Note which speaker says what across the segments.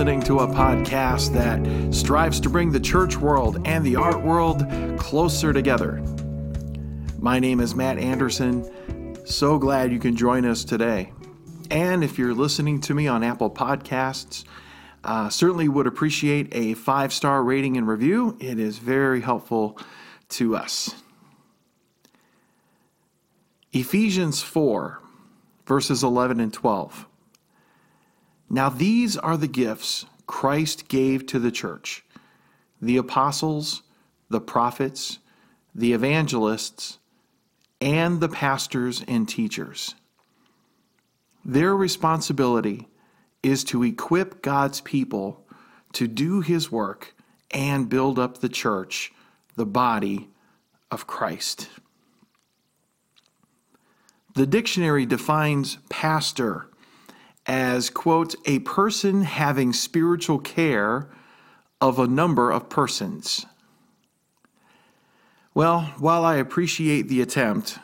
Speaker 1: listening to a podcast that strives to bring the church world and the art world closer together. My name is Matt Anderson. So glad you can join us today. And if you're listening to me on Apple Podcasts, uh, certainly would appreciate a five star rating and review. It is very helpful to us. Ephesians 4 verses 11 and 12. Now, these are the gifts Christ gave to the church the apostles, the prophets, the evangelists, and the pastors and teachers. Their responsibility is to equip God's people to do his work and build up the church, the body of Christ. The dictionary defines pastor as, quote, a person having spiritual care of a number of persons. Well, while I appreciate the attempt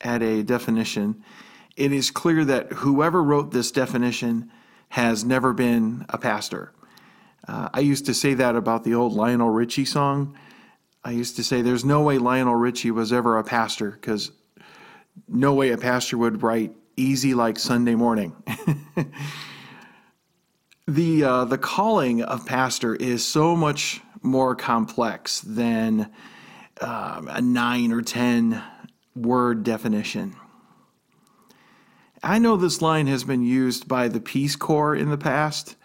Speaker 1: at a definition, it is clear that whoever wrote this definition has never been a pastor. Uh, I used to say that about the old Lionel Richie song. I used to say there's no way Lionel Richie was ever a pastor because no way a pastor would write easy like Sunday morning. the uh, the calling of pastor is so much more complex than um, a nine or ten word definition. I know this line has been used by the Peace Corps in the past,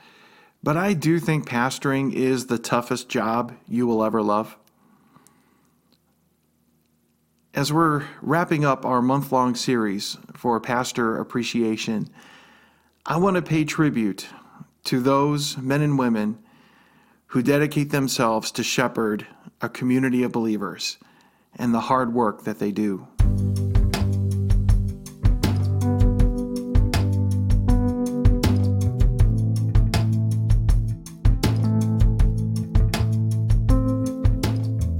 Speaker 1: but I do think pastoring is the toughest job you will ever love. As we're wrapping up our month long series for pastor appreciation, I want to pay tribute to those men and women who dedicate themselves to shepherd a community of believers and the hard work that they do.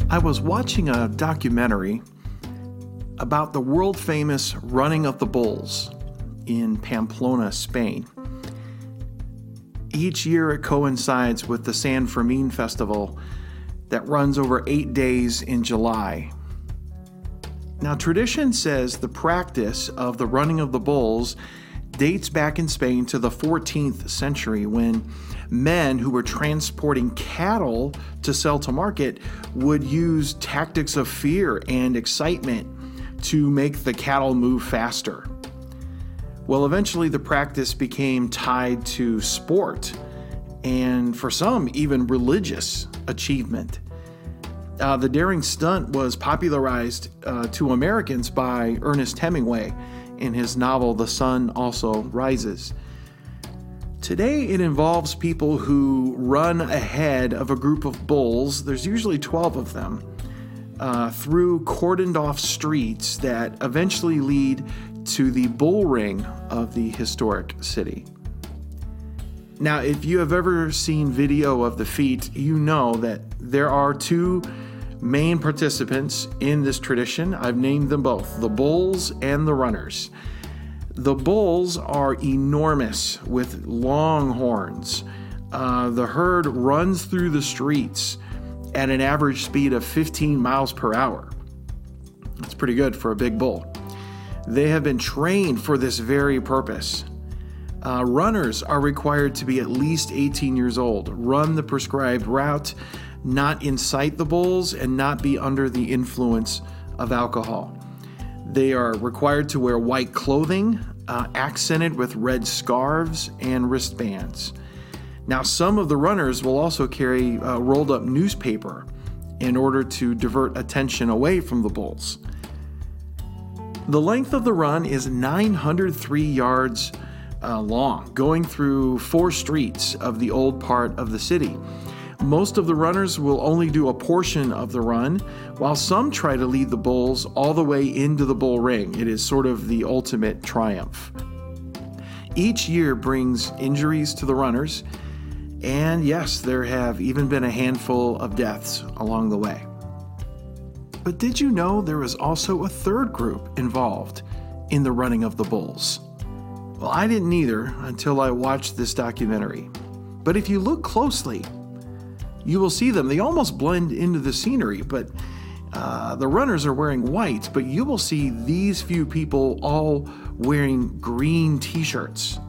Speaker 1: I was watching a documentary about the world famous Running of the Bulls in Pamplona, Spain. Each year it coincides with the San Fermin Festival that runs over eight days in July. Now, tradition says the practice of the running of the bulls dates back in Spain to the 14th century when men who were transporting cattle to sell to market would use tactics of fear and excitement to make the cattle move faster. Well, eventually the practice became tied to sport and for some, even religious achievement. Uh, the daring stunt was popularized uh, to Americans by Ernest Hemingway in his novel The Sun Also Rises. Today, it involves people who run ahead of a group of bulls, there's usually 12 of them, uh, through cordoned off streets that eventually lead to the bull ring of the historic city. Now, if you have ever seen video of the feat, you know that there are two main participants in this tradition. I've named them both the bulls and the runners. The bulls are enormous with long horns. Uh, the herd runs through the streets at an average speed of 15 miles per hour. That's pretty good for a big bull. They have been trained for this very purpose. Uh, runners are required to be at least 18 years old, run the prescribed route, not incite the bulls, and not be under the influence of alcohol. They are required to wear white clothing, uh, accented with red scarves and wristbands. Now, some of the runners will also carry uh, rolled up newspaper in order to divert attention away from the bulls. The length of the run is 903 yards uh, long, going through four streets of the old part of the city. Most of the runners will only do a portion of the run, while some try to lead the bulls all the way into the bull ring. It is sort of the ultimate triumph. Each year brings injuries to the runners, and yes, there have even been a handful of deaths along the way. But did you know there is also a third group involved in the running of the bulls? Well, I didn't either until I watched this documentary. But if you look closely, you will see them. They almost blend into the scenery, but uh, the runners are wearing white, but you will see these few people all wearing green t shirts.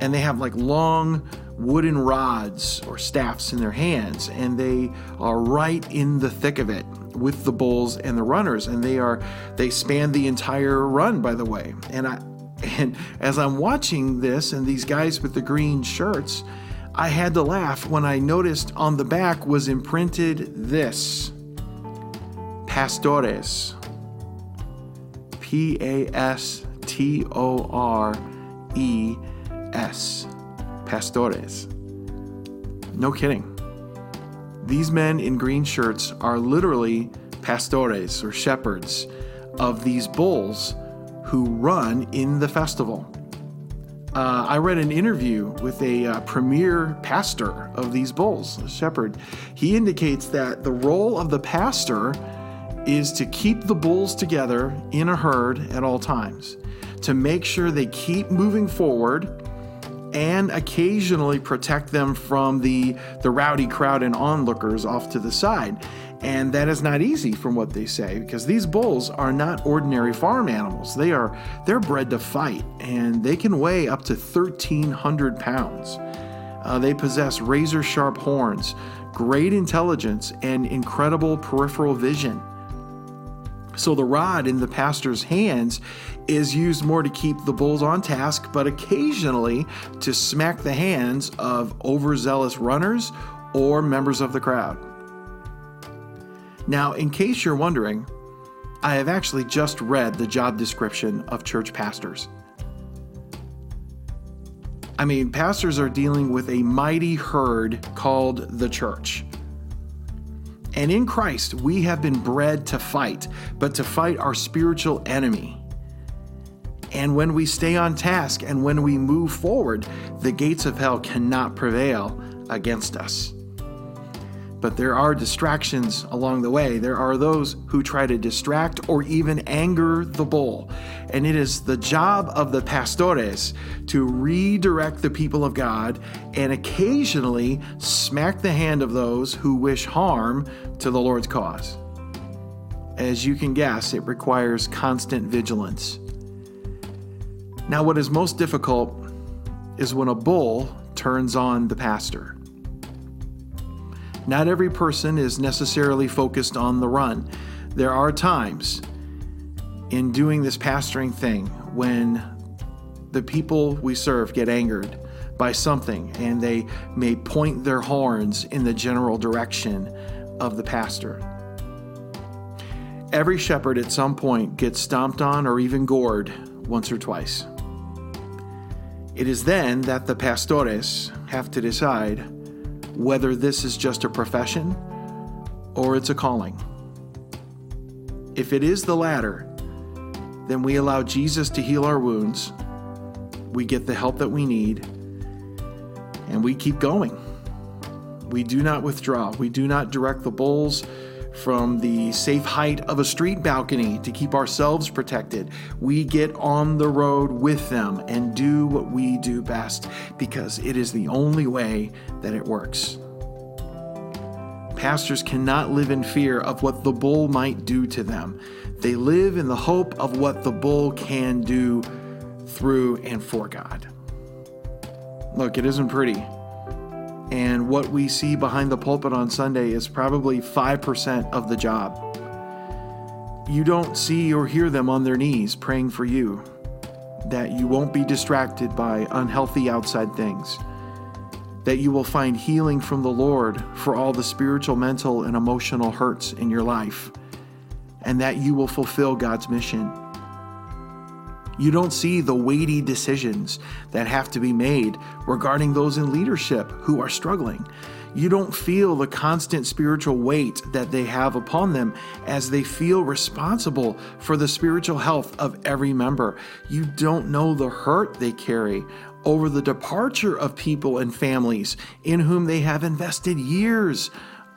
Speaker 1: And they have like long wooden rods or staffs in their hands, and they are right in the thick of it with the bulls and the runners. And they are, they span the entire run, by the way. And I, and as I'm watching this, and these guys with the green shirts, I had to laugh when I noticed on the back was imprinted this Pastores. P A S T O R E S. Pastores. No kidding. These men in green shirts are literally pastores or shepherds of these bulls who run in the festival uh, I read an interview with a uh, premier pastor of these bulls, a shepherd. He indicates that the role of the pastor is to keep the bulls together in a herd at all times, to make sure they keep moving forward and occasionally protect them from the, the rowdy crowd and onlookers off to the side. And that is not easy from what they say because these bulls are not ordinary farm animals. They are they're bred to fight and they can weigh up to 1300 pounds. Uh, they possess razor sharp horns, great intelligence, and incredible peripheral vision. So the rod in the pastor's hands is used more to keep the bulls on task, but occasionally to smack the hands of overzealous runners or members of the crowd. Now, in case you're wondering, I have actually just read the job description of church pastors. I mean, pastors are dealing with a mighty herd called the church. And in Christ, we have been bred to fight, but to fight our spiritual enemy. And when we stay on task and when we move forward, the gates of hell cannot prevail against us. But there are distractions along the way. There are those who try to distract or even anger the bull. And it is the job of the pastores to redirect the people of God and occasionally smack the hand of those who wish harm to the Lord's cause. As you can guess, it requires constant vigilance. Now, what is most difficult is when a bull turns on the pastor. Not every person is necessarily focused on the run. There are times in doing this pastoring thing when the people we serve get angered by something and they may point their horns in the general direction of the pastor. Every shepherd at some point gets stomped on or even gored once or twice. It is then that the pastores have to decide whether this is just a profession or it's a calling. If it is the latter, then we allow Jesus to heal our wounds, we get the help that we need, and we keep going. We do not withdraw. We do not direct the bulls from the safe height of a street balcony to keep ourselves protected. We get on the road with them and do what we do best because it is the only way that it works. Pastors cannot live in fear of what the bull might do to them. They live in the hope of what the bull can do through and for God. Look, it isn't pretty. And what we see behind the pulpit on Sunday is probably 5% of the job. You don't see or hear them on their knees praying for you, that you won't be distracted by unhealthy outside things, that you will find healing from the Lord for all the spiritual, mental, and emotional hurts in your life, and that you will fulfill God's mission. You don't see the weighty decisions that have to be made regarding those in leadership who are struggling. You don't feel the constant spiritual weight that they have upon them as they feel responsible for the spiritual health of every member. You don't know the hurt they carry over the departure of people and families in whom they have invested years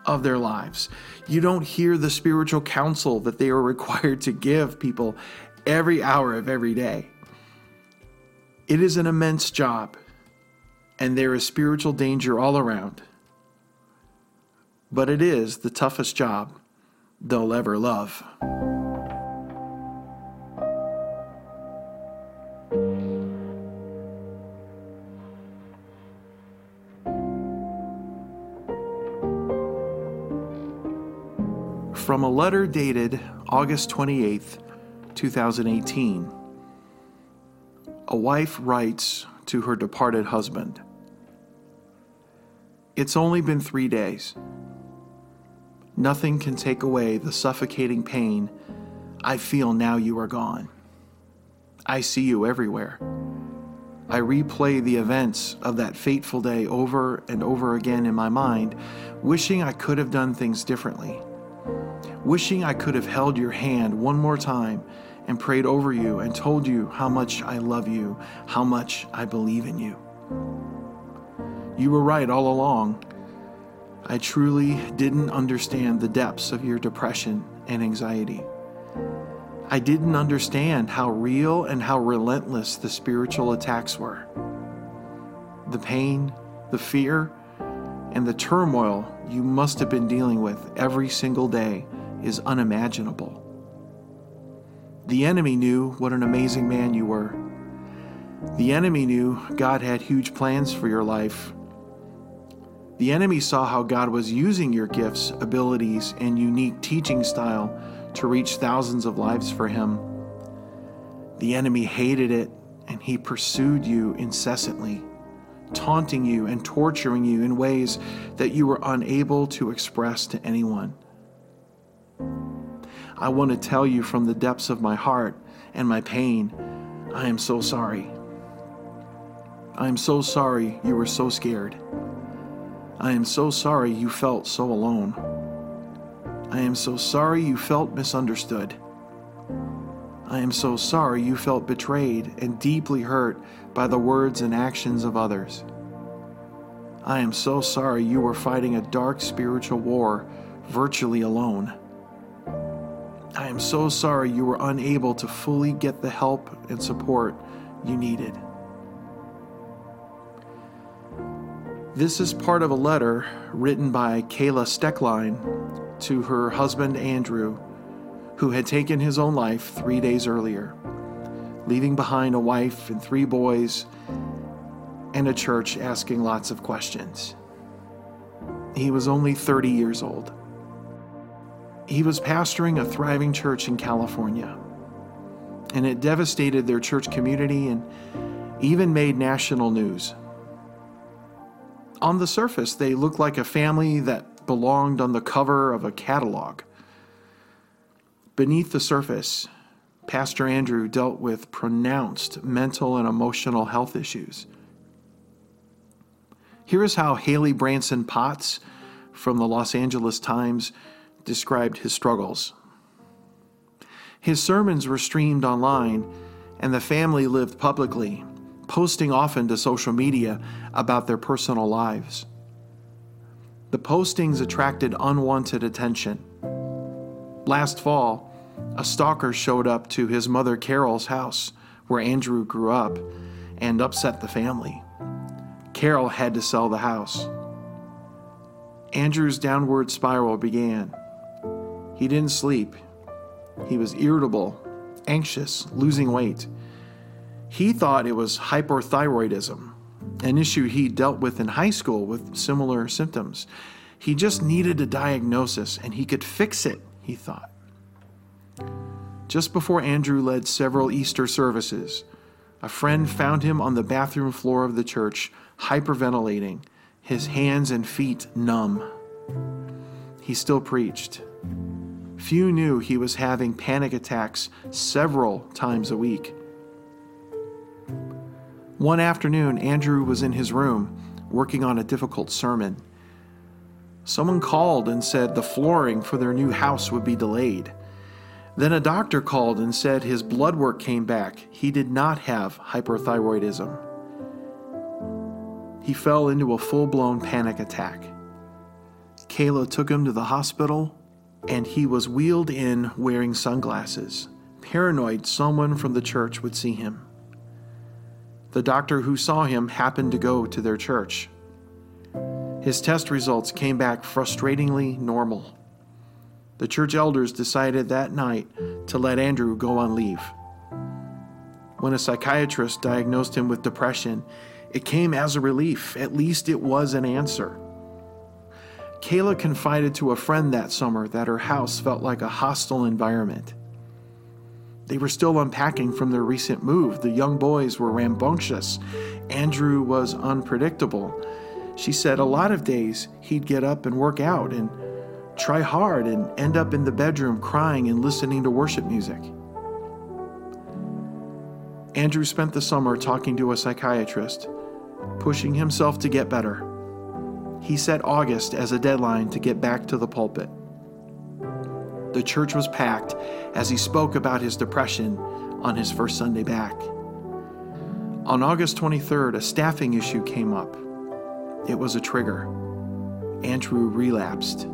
Speaker 1: of their lives. You don't hear the spiritual counsel that they are required to give people every hour of every day. It is an immense job, and there is spiritual danger all around. But it is the toughest job they'll ever love. From a letter dated August 28th, 2018, a wife writes to her departed husband It's only been three days. Nothing can take away the suffocating pain I feel now you are gone. I see you everywhere. I replay the events of that fateful day over and over again in my mind, wishing I could have done things differently wishing I could have held your hand one more time and prayed over you and told you how much I love you, how much I believe in you. You were right all along. I truly didn't understand the depths of your depression and anxiety. I didn't understand how real and how relentless the spiritual attacks were. The pain, the fear, and the turmoil you must have been dealing with every single day is unimaginable. The enemy knew what an amazing man you were. The enemy knew God had huge plans for your life. The enemy saw how God was using your gifts, abilities, and unique teaching style to reach thousands of lives for Him. The enemy hated it and he pursued you incessantly, taunting you and torturing you in ways that you were unable to express to anyone. I want to tell you from the depths of my heart and my pain, I am so sorry. I am so sorry you were so scared. I am so sorry you felt so alone. I am so sorry you felt misunderstood. I am so sorry you felt betrayed and deeply hurt by the words and actions of others. I am so sorry you were fighting a dark spiritual war virtually alone. I am so sorry you were unable to fully get the help and support you needed. This is part of a letter written by Kayla Stoecklein to her husband Andrew, who had taken his own life three days earlier, leaving behind a wife and three boys and a church asking lots of questions. He was only 30 years old. He was pastoring a thriving church in California, and it devastated their church community and even made national news. On the surface, they looked like a family that belonged on the cover of a catalog. Beneath the surface, Pastor Andrew dealt with pronounced mental and emotional health issues. Here is how Hailey Branson-Potts from the Los Angeles Times described his struggles. His sermons were streamed online, and the family lived publicly, posting often to social media about their personal lives. The postings attracted unwanted attention. Last fall, a stalker showed up to his mother Carol's house, where Andrew grew up, and upset the family. Carol had to sell the house. Andrew's downward spiral began. He didn't sleep. He was irritable, anxious, losing weight. He thought it was hyperthyroidism, an issue he dealt with in high school with similar symptoms. He just needed a diagnosis and he could fix it, he thought. Just before Andrew led several Easter services, a friend found him on the bathroom floor of the church, hyperventilating, his hands and feet numb. He still preached. Few knew he was having panic attacks several times a week. One afternoon, Andrew was in his room working on a difficult sermon. Someone called and said the flooring for their new house would be delayed. Then a doctor called and said his blood work came back. He did not have hyperthyroidism. He fell into a full blown panic attack. Kayla took him to the hospital, and he was wheeled in wearing sunglasses, paranoid someone from the church would see him. The doctor who saw him happened to go to their church. His test results came back frustratingly normal. The church elders decided that night to let Andrew go on leave. When a psychiatrist diagnosed him with depression, it came as a relief. At least it was an answer. Kayla confided to a friend that summer that her house felt like a hostile environment. They were still unpacking from their recent move. The young boys were rambunctious. Andrew was unpredictable. She said a lot of days he'd get up and work out and try hard and end up in the bedroom crying and listening to worship music. Andrew spent the summer talking to a psychiatrist, pushing himself to get better he set August as a deadline to get back to the pulpit. The church was packed as he spoke about his depression on his first Sunday back. On August 23rd, a staffing issue came up. It was a trigger. Andrew relapsed.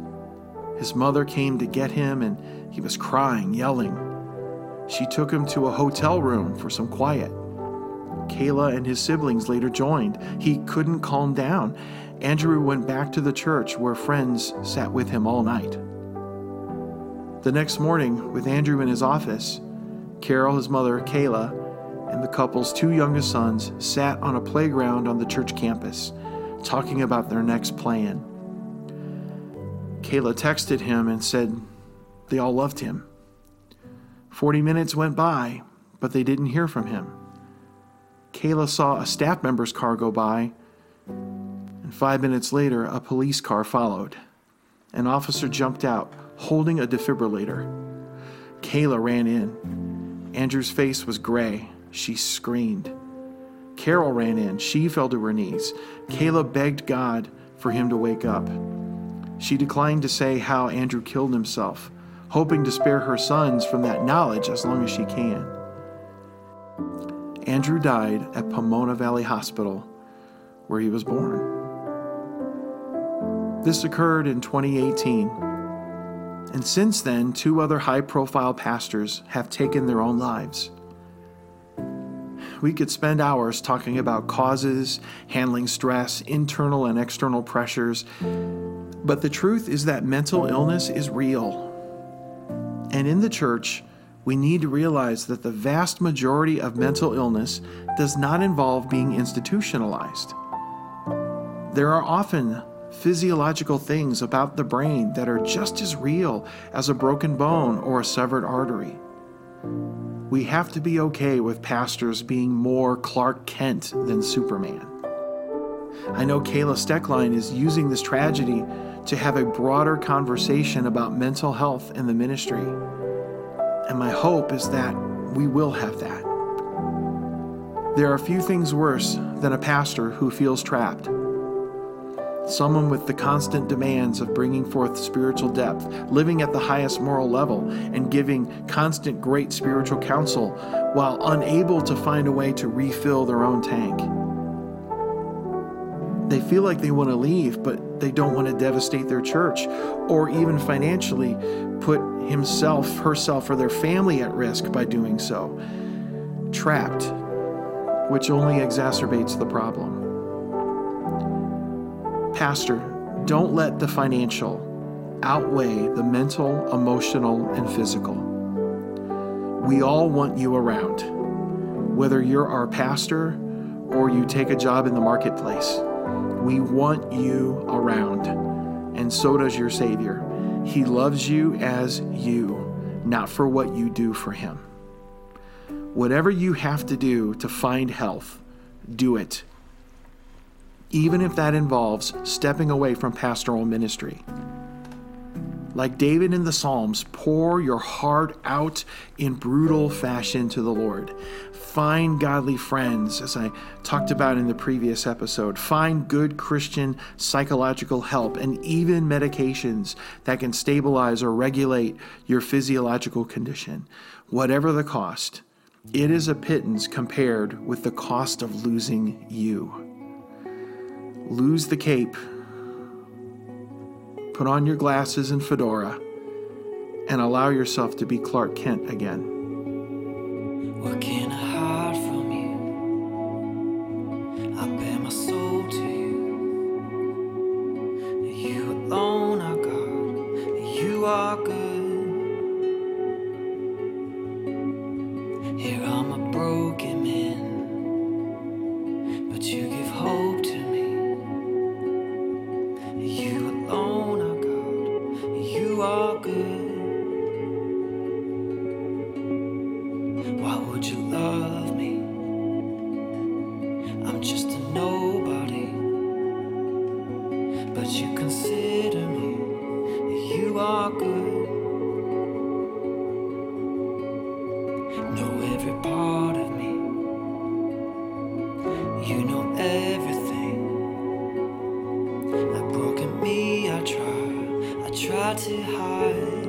Speaker 1: His mother came to get him and he was crying, yelling. She took him to a hotel room for some quiet. Kayla and his siblings later joined. He couldn't calm down Andrew went back to the church where friends sat with him all night. The next morning, with Andrew in his office, Carol, his mother, Kayla, and the couple's two youngest sons sat on a playground on the church campus, talking about their next plan. Kayla texted him and said they all loved him. Forty minutes went by, but they didn't hear from him. Kayla saw a staff member's car go by and five minutes later, a police car followed. An officer jumped out, holding a defibrillator. Kayla ran in. Andrew's face was gray. She screamed. Carol ran in. She fell to her knees. Kayla begged God for him to wake up. She declined to say how Andrew killed himself, hoping to spare her sons from that knowledge as long as she can. Andrew died at Pomona Valley Hospital, where he was born. This occurred in 2018. And since then, two other high profile pastors have taken their own lives. We could spend hours talking about causes, handling stress, internal and external pressures, but the truth is that mental illness is real. And in the church, we need to realize that the vast majority of mental illness does not involve being institutionalized. There are often physiological things about the brain that are just as real as a broken bone or a severed artery. We have to be okay with pastors being more Clark Kent than Superman. I know Kayla Stoecklein is using this tragedy to have a broader conversation about mental health in the ministry. And my hope is that we will have that. There are few things worse than a pastor who feels trapped someone with the constant demands of bringing forth spiritual depth, living at the highest moral level, and giving constant great spiritual counsel while unable to find a way to refill their own tank. They feel like they want to leave, but they don't want to devastate their church or even financially put himself, herself, or their family at risk by doing so. Trapped, which only exacerbates the problem. Pastor, don't let the financial outweigh the mental, emotional, and physical. We all want you around, whether you're our pastor or you take a job in the marketplace. We want you around, and so does your Savior. He loves you as you, not for what you do for Him. Whatever you have to do to find health, do it even if that involves stepping away from pastoral ministry. Like David in the Psalms, pour your heart out in brutal fashion to the Lord. Find godly friends, as I talked about in the previous episode. Find good Christian psychological help and even medications that can stabilize or regulate your physiological condition. Whatever the cost, it is a pittance compared with the cost of losing you. Lose the cape put on your glasses and fedora, and allow yourself to be Clark Kent again.
Speaker 2: Everything. Like broken me, I try, I try to hide.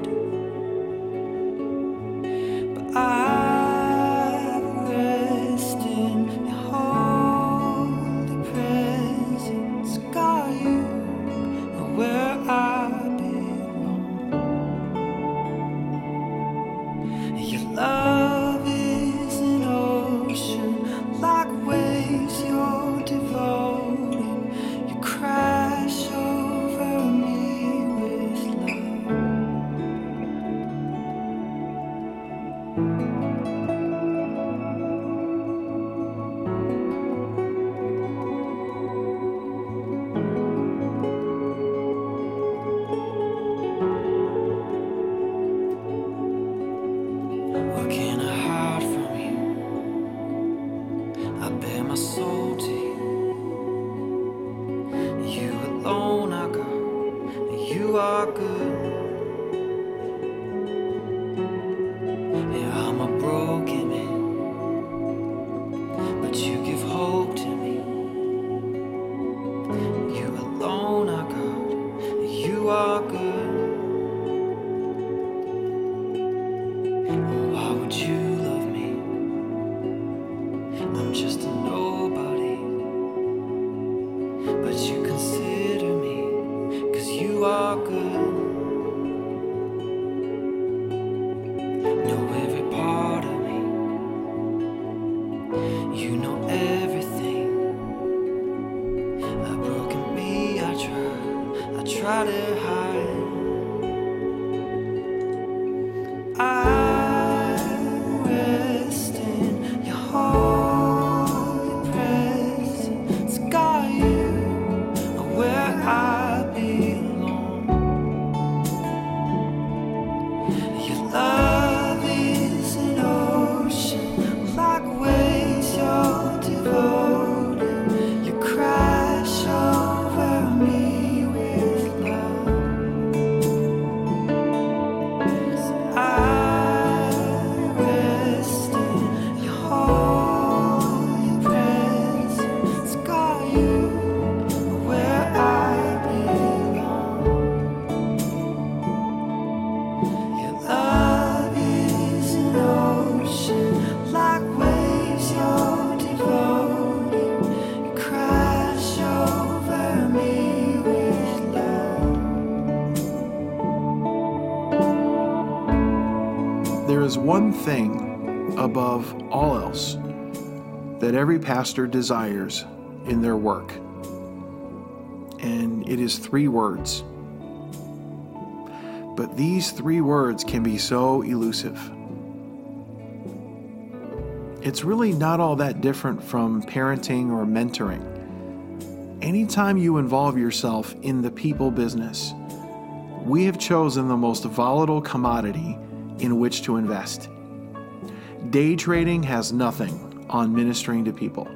Speaker 2: You
Speaker 1: that every pastor desires in their work, and it is three words. But these three words can be so elusive. It's really not all that different from parenting or mentoring. Anytime you involve yourself in the people business, we have chosen the most volatile commodity in which to invest. Day trading has nothing on ministering to people.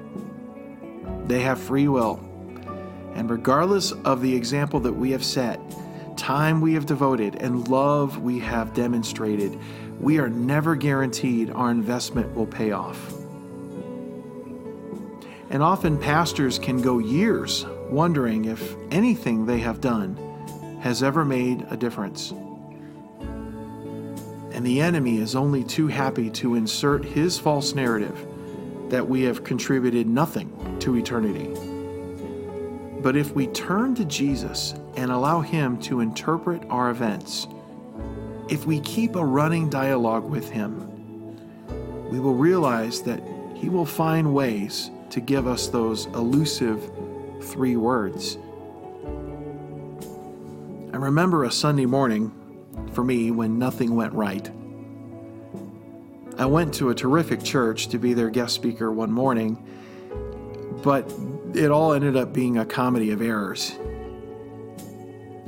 Speaker 1: They have free will. And regardless of the example that we have set, time we have devoted and love we have demonstrated, we are never guaranteed our investment will pay off. And often pastors can go years wondering if anything they have done has ever made a difference. And the enemy is only too happy to insert his false narrative that we have contributed nothing to eternity. But if we turn to Jesus and allow Him to interpret our events, if we keep a running dialogue with Him, we will realize that He will find ways to give us those elusive three words. I remember a Sunday morning for me when nothing went right. I went to a terrific church to be their guest speaker one morning, but it all ended up being a comedy of errors.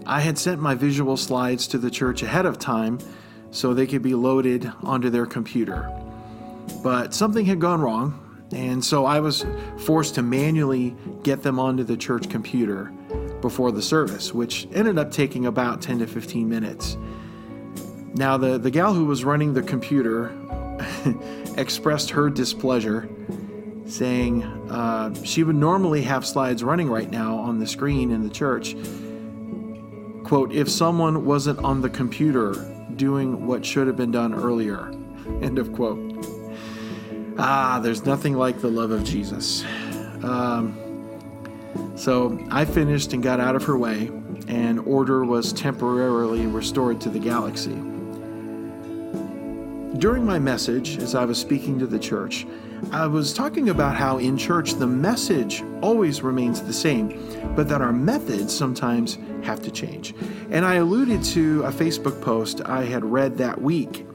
Speaker 1: I had sent my visual slides to the church ahead of time so they could be loaded onto their computer. But something had gone wrong, and so I was forced to manually get them onto the church computer before the service, which ended up taking about 10 to 15 minutes. Now, the, the gal who was running the computer expressed her displeasure, saying uh, she would normally have slides running right now on the screen in the church. Quote, if someone wasn't on the computer doing what should have been done earlier. End of quote. Ah, there's nothing like the love of Jesus. Um, so I finished and got out of her way, and order was temporarily restored to the galaxy. During my message, as I was speaking to the church, I was talking about how in church the message always remains the same, but that our methods sometimes have to change. And I alluded to a Facebook post I had read that week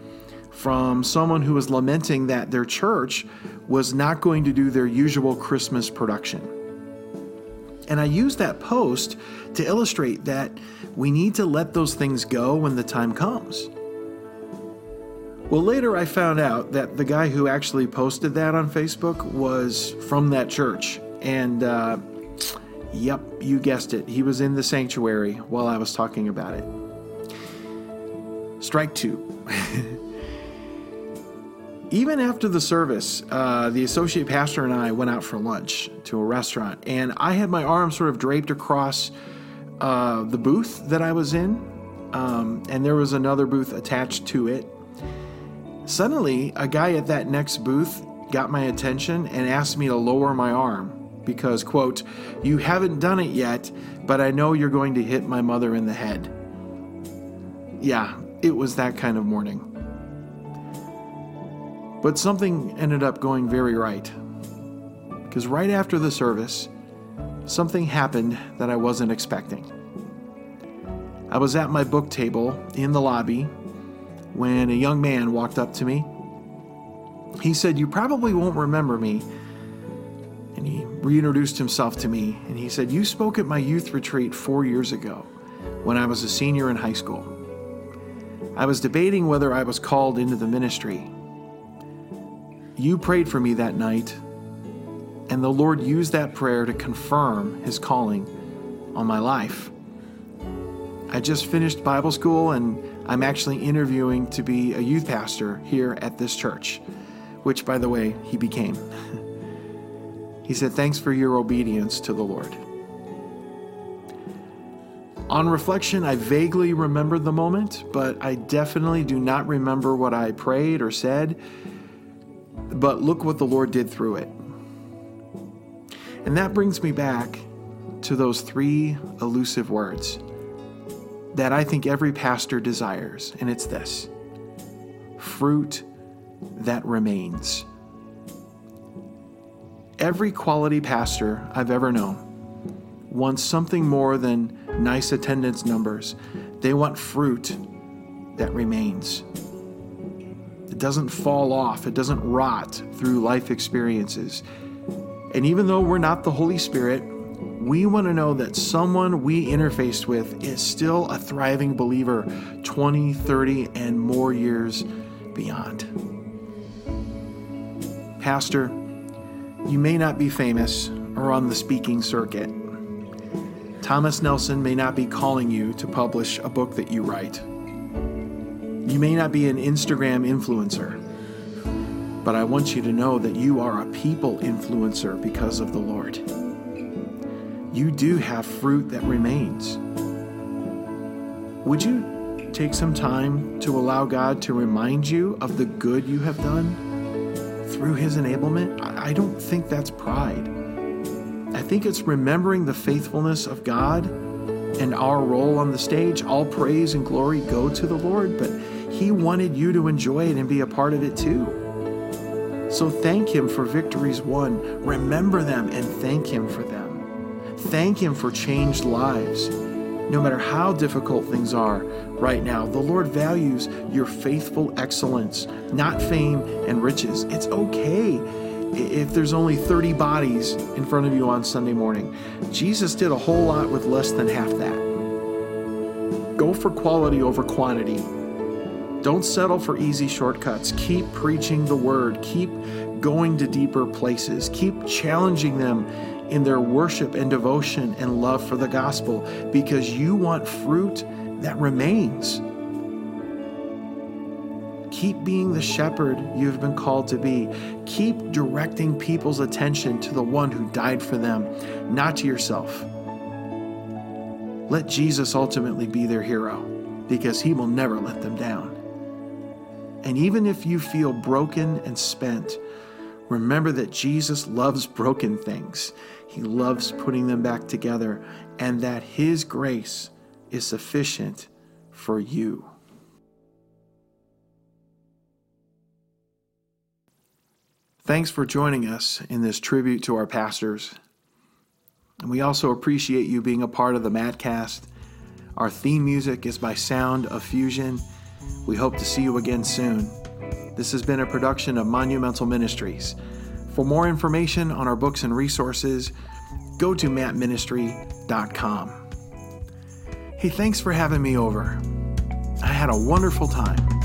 Speaker 1: from someone who was lamenting that their church was not going to do their usual Christmas production. And I used that post to illustrate that we need to let those things go when the time comes. Well, later I found out that the guy who actually posted that on Facebook was from that church. And, uh, yep, you guessed it. He was in the sanctuary while I was talking about it. Strike two. Even after the service, uh, the associate pastor and I went out for lunch to a restaurant, and I had my arm sort of draped across uh, the booth that I was in, um, and there was another booth attached to it. Suddenly, a guy at that next booth got my attention and asked me to lower my arm because, quote, you haven't done it yet, but I know you're going to hit my mother in the head. Yeah, it was that kind of morning. But something ended up going very right. Because right after the service, something happened that I wasn't expecting. I was at my book table in the lobby when a young man walked up to me. He said, You probably won't remember me. And he reintroduced himself to me. And he said, You spoke at my youth retreat four years ago when I was a senior in high school. I was debating whether I was called into the ministry. You prayed for me that night, and the Lord used that prayer to confirm his calling on my life. I just finished Bible school and I'm actually interviewing to be a youth pastor here at this church, which, by the way, he became. he said, Thanks for your obedience to the Lord. On reflection, I vaguely remember the moment, but I definitely do not remember what I prayed or said. But look what the Lord did through it. And that brings me back to those three elusive words that I think every pastor desires, and it's this fruit that remains. Every quality pastor I've ever known wants something more than nice attendance numbers. They want fruit that remains. It doesn't fall off, it doesn't rot through life experiences. And even though we're not the Holy Spirit, we want to know that someone we interfaced with is still a thriving believer 20, 30, and more years beyond. Pastor, you may not be famous or on the speaking circuit, Thomas Nelson may not be calling you to publish a book that you write. You may not be an Instagram influencer, but I want you to know that you are a people influencer because of the Lord. You do have fruit that remains. Would you take some time to allow God to remind you of the good you have done through His enablement? I don't think that's pride. I think it's remembering the faithfulness of God and our role on the stage. All praise and glory go to the Lord, but He wanted you to enjoy it and be a part of it too. So thank Him for victories won. Remember them and thank Him for them. Thank Him for changed lives. No matter how difficult things are right now, the Lord values your faithful excellence, not fame and riches. It's okay if there's only 30 bodies in front of you on Sunday morning. Jesus did a whole lot with less than half that. Go for quality over quantity. Don't settle for easy shortcuts. Keep preaching the word. Keep going to deeper places. Keep challenging them in their worship and devotion and love for the gospel because you want fruit that remains. Keep being the shepherd you have been called to be. Keep directing people's attention to the one who died for them, not to yourself. Let Jesus ultimately be their hero because he will never let them down. And even if you feel broken and spent, remember that Jesus loves broken things. He loves putting them back together, and that his grace is sufficient for you. Thanks for joining us in this tribute to our pastors. And we also appreciate you being a part of the Madcast. Our theme music is by Sound of Fusion. We hope to see you again soon. This has been a production of Monumental Ministries. For more information on our books and resources, go to mattministry.com. Hey, thanks for having me over. I had a wonderful time.